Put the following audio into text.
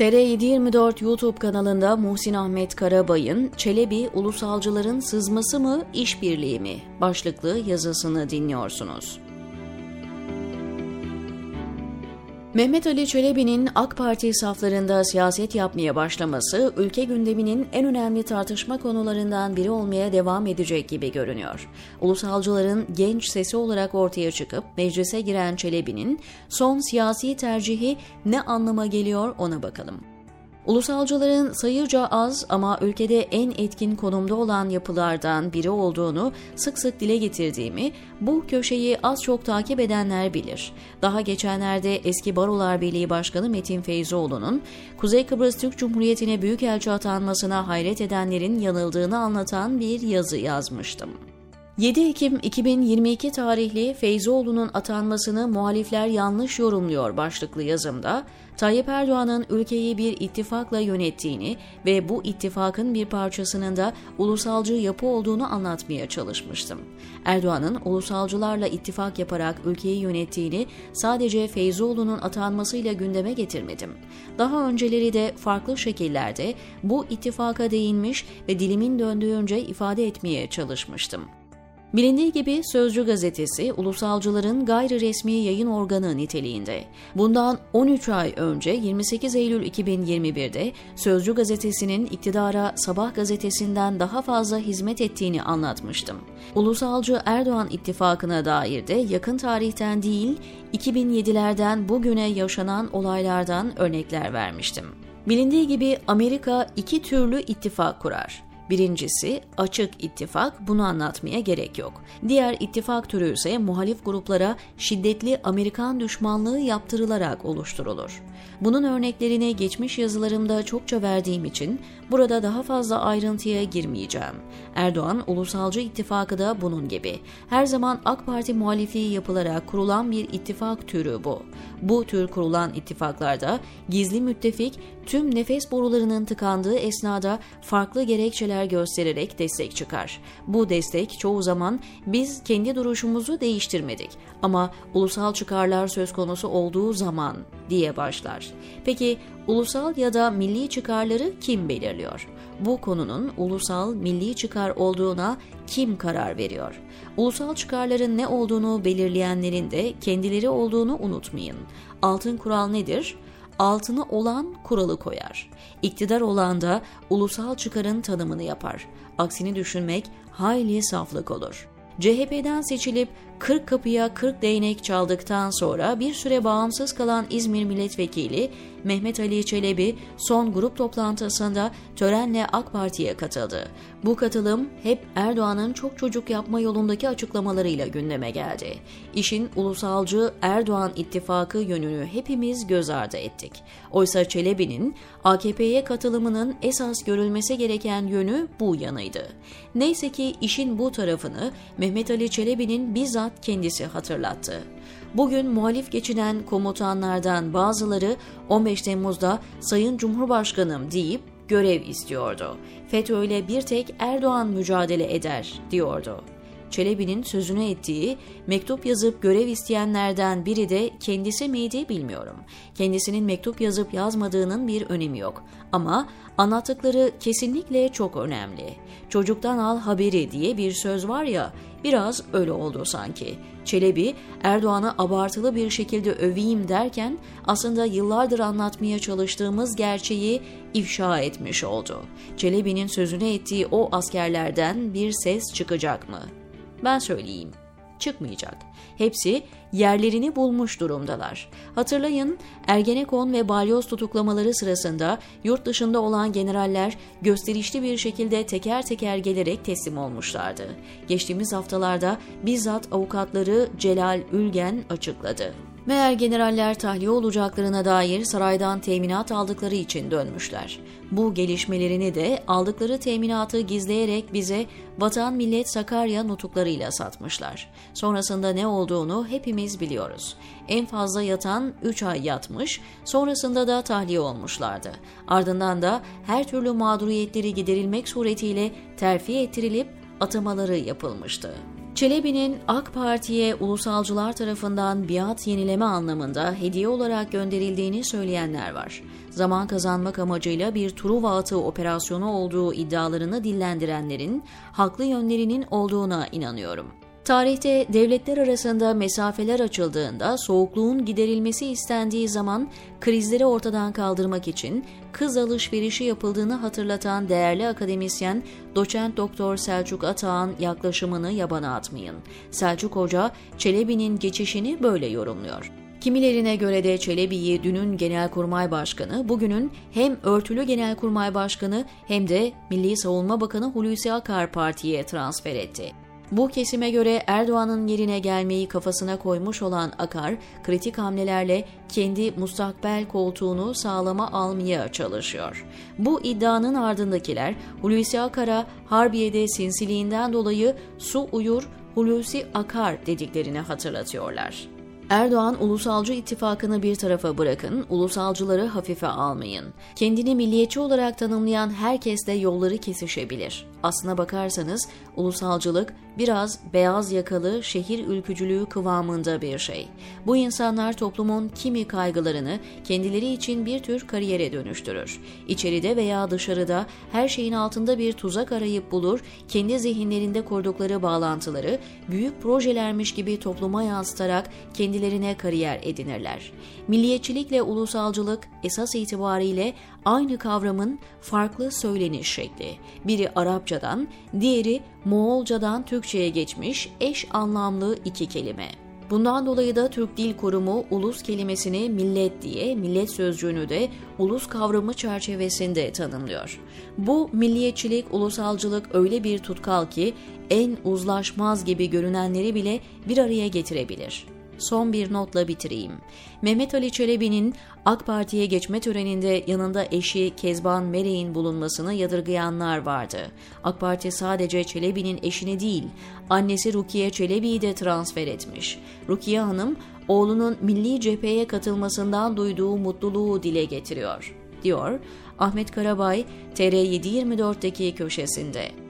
TR724 YouTube kanalında Muhsin Ahmet Karabay'ın Çelebi ulusalcıların sızması mı, işbirliği mi başlıklı yazısını dinliyorsunuz. Mehmet Ali Çelebi'nin AK Parti saflarında siyaset yapmaya başlaması ülke gündeminin en önemli tartışma konularından biri olmaya devam edecek gibi görünüyor. Ulusalcıların genç sesi olarak ortaya çıkıp meclise giren Çelebi'nin son siyasi tercihi ne anlama geliyor ona bakalım. Ulusalcıların sayıca az ama ülkede en etkin konumda olan yapılardan biri olduğunu sık sık dile getirdiğimi bu köşeyi az çok takip edenler bilir. Daha geçenlerde eski Barolar Birliği Başkanı Metin Feyzoğlu'nun Kuzey Kıbrıs Türk Cumhuriyeti'ne büyükelçi atanmasına hayret edenlerin yanıldığını anlatan bir yazı yazmıştım. 7 Ekim 2022 tarihli Feyzoğlu'nun atanmasını muhalifler yanlış yorumluyor başlıklı yazımda, Tayyip Erdoğan'ın ülkeyi bir ittifakla yönettiğini ve bu ittifakın bir parçasının da ulusalcı yapı olduğunu anlatmaya çalışmıştım. Erdoğan'ın ulusalcılarla ittifak yaparak ülkeyi yönettiğini sadece Feyzoğlu'nun atanmasıyla gündeme getirmedim. Daha önceleri de farklı şekillerde bu ittifaka değinmiş ve dilimin döndüğünce ifade etmeye çalışmıştım. Bilindiği gibi Sözcü gazetesi ulusalcıların gayri resmi yayın organı niteliğinde. Bundan 13 ay önce 28 Eylül 2021'de Sözcü gazetesinin iktidara Sabah gazetesinden daha fazla hizmet ettiğini anlatmıştım. Ulusalcı Erdoğan ittifakına dair de yakın tarihten değil 2007'lerden bugüne yaşanan olaylardan örnekler vermiştim. Bilindiği gibi Amerika iki türlü ittifak kurar. Birincisi açık ittifak bunu anlatmaya gerek yok. Diğer ittifak türü ise muhalif gruplara şiddetli Amerikan düşmanlığı yaptırılarak oluşturulur. Bunun örneklerini geçmiş yazılarımda çokça verdiğim için burada daha fazla ayrıntıya girmeyeceğim. Erdoğan ulusalcı ittifakı da bunun gibi. Her zaman AK Parti muhalifliği yapılarak kurulan bir ittifak türü bu. Bu tür kurulan ittifaklarda gizli müttefik tüm nefes borularının tıkandığı esnada farklı gerekçeler göstererek destek çıkar. Bu destek çoğu zaman biz kendi duruşumuzu değiştirmedik ama ulusal çıkarlar söz konusu olduğu zaman diye başlar. Peki ulusal ya da milli çıkarları kim belirliyor? Bu konunun ulusal milli çıkar olduğuna kim karar veriyor? Ulusal çıkarların ne olduğunu belirleyenlerin de kendileri olduğunu unutmayın. Altın kural nedir? Altını olan kuralı koyar. İktidar olan da ulusal çıkarın tanımını yapar. Aksini düşünmek hayli saflık olur. CHP'den seçilip 40 kapıya 40 değnek çaldıktan sonra bir süre bağımsız kalan İzmir Milletvekili Mehmet Ali Çelebi son grup toplantısında törenle AK Parti'ye katıldı. Bu katılım hep Erdoğan'ın çok çocuk yapma yolundaki açıklamalarıyla gündeme geldi. İşin ulusalcı Erdoğan ittifakı yönünü hepimiz göz ardı ettik. Oysa Çelebi'nin AKP'ye katılımının esas görülmesi gereken yönü bu yanıydı. Neyse ki işin bu tarafını Mehmet Ali Çelebi'nin bizzat kendisi hatırlattı. Bugün muhalif geçinen komutanlardan bazıları 15 Temmuz'da Sayın Cumhurbaşkanım deyip görev istiyordu. FETÖ bir tek Erdoğan mücadele eder diyordu. Çelebi'nin sözünü ettiği mektup yazıp görev isteyenlerden biri de kendisi miydi bilmiyorum. Kendisinin mektup yazıp yazmadığının bir önemi yok. Ama anlattıkları kesinlikle çok önemli. Çocuktan al haberi diye bir söz var ya, biraz öyle oldu sanki. Çelebi Erdoğan'ı abartılı bir şekilde öveyim derken aslında yıllardır anlatmaya çalıştığımız gerçeği ifşa etmiş oldu. Çelebi'nin sözünü ettiği o askerlerden bir ses çıkacak mı? Ben söyleyeyim. Çıkmayacak. Hepsi yerlerini bulmuş durumdalar. Hatırlayın Ergenekon ve Balyoz tutuklamaları sırasında yurt dışında olan generaller gösterişli bir şekilde teker teker gelerek teslim olmuşlardı. Geçtiğimiz haftalarda bizzat avukatları Celal Ülgen açıkladı. Meğer generaller tahliye olacaklarına dair saraydan teminat aldıkları için dönmüşler. Bu gelişmelerini de aldıkları teminatı gizleyerek bize Vatan Millet Sakarya nutuklarıyla satmışlar. Sonrasında ne olduğunu hepimiz biliyoruz. En fazla yatan 3 ay yatmış, sonrasında da tahliye olmuşlardı. Ardından da her türlü mağduriyetleri giderilmek suretiyle terfi ettirilip atamaları yapılmıştı. Çelebi'nin AK Parti'ye ulusalcılar tarafından biat yenileme anlamında hediye olarak gönderildiğini söyleyenler var. Zaman kazanmak amacıyla bir Truva atı operasyonu olduğu iddialarını dillendirenlerin haklı yönlerinin olduğuna inanıyorum. Tarihte devletler arasında mesafeler açıldığında soğukluğun giderilmesi istendiği zaman krizleri ortadan kaldırmak için kız alışverişi yapıldığını hatırlatan değerli akademisyen doçent doktor Selçuk Atağan yaklaşımını yabana atmayın. Selçuk Hoca Çelebi'nin geçişini böyle yorumluyor. Kimilerine göre de Çelebi'yi dünün Genelkurmay Başkanı, bugünün hem örtülü Genelkurmay Başkanı hem de Milli Savunma Bakanı Hulusi Akar Parti'ye transfer etti. Bu kesime göre Erdoğan'ın yerine gelmeyi kafasına koymuş olan Akar, kritik hamlelerle kendi mustakbel koltuğunu sağlama almaya çalışıyor. Bu iddianın ardındakiler Hulusi Akar'a Harbiye'de sinsiliğinden dolayı su uyur, Hulusi Akar dediklerini hatırlatıyorlar. Erdoğan ulusalcı ittifakını bir tarafa bırakın, ulusalcıları hafife almayın. Kendini milliyetçi olarak tanımlayan herkesle yolları kesişebilir. Aslına bakarsanız ulusalcılık biraz beyaz yakalı şehir ülkücülüğü kıvamında bir şey. Bu insanlar toplumun kimi kaygılarını kendileri için bir tür kariyere dönüştürür. İçeride veya dışarıda her şeyin altında bir tuzak arayıp bulur, kendi zihinlerinde kurdukları bağlantıları büyük projelermiş gibi topluma yansıtarak kendilerine kariyer edinirler. Milliyetçilikle ulusalcılık esas itibariyle aynı kavramın farklı söyleniş şekli. Biri Arapçadan, diğeri Moğolcadan Türkçe'ye geçmiş eş anlamlı iki kelime. Bundan dolayı da Türk Dil Kurumu ulus kelimesini millet diye, millet sözcüğünü de ulus kavramı çerçevesinde tanımlıyor. Bu milliyetçilik, ulusalcılık öyle bir tutkal ki en uzlaşmaz gibi görünenleri bile bir araya getirebilir son bir notla bitireyim. Mehmet Ali Çelebi'nin AK Parti'ye geçme töreninde yanında eşi Kezban Mere'in bulunmasını yadırgayanlar vardı. AK Parti sadece Çelebi'nin eşini değil, annesi Rukiye Çelebi'yi de transfer etmiş. Rukiye Hanım, oğlunun milli cepheye katılmasından duyduğu mutluluğu dile getiriyor, diyor Ahmet Karabay TR724'deki köşesinde.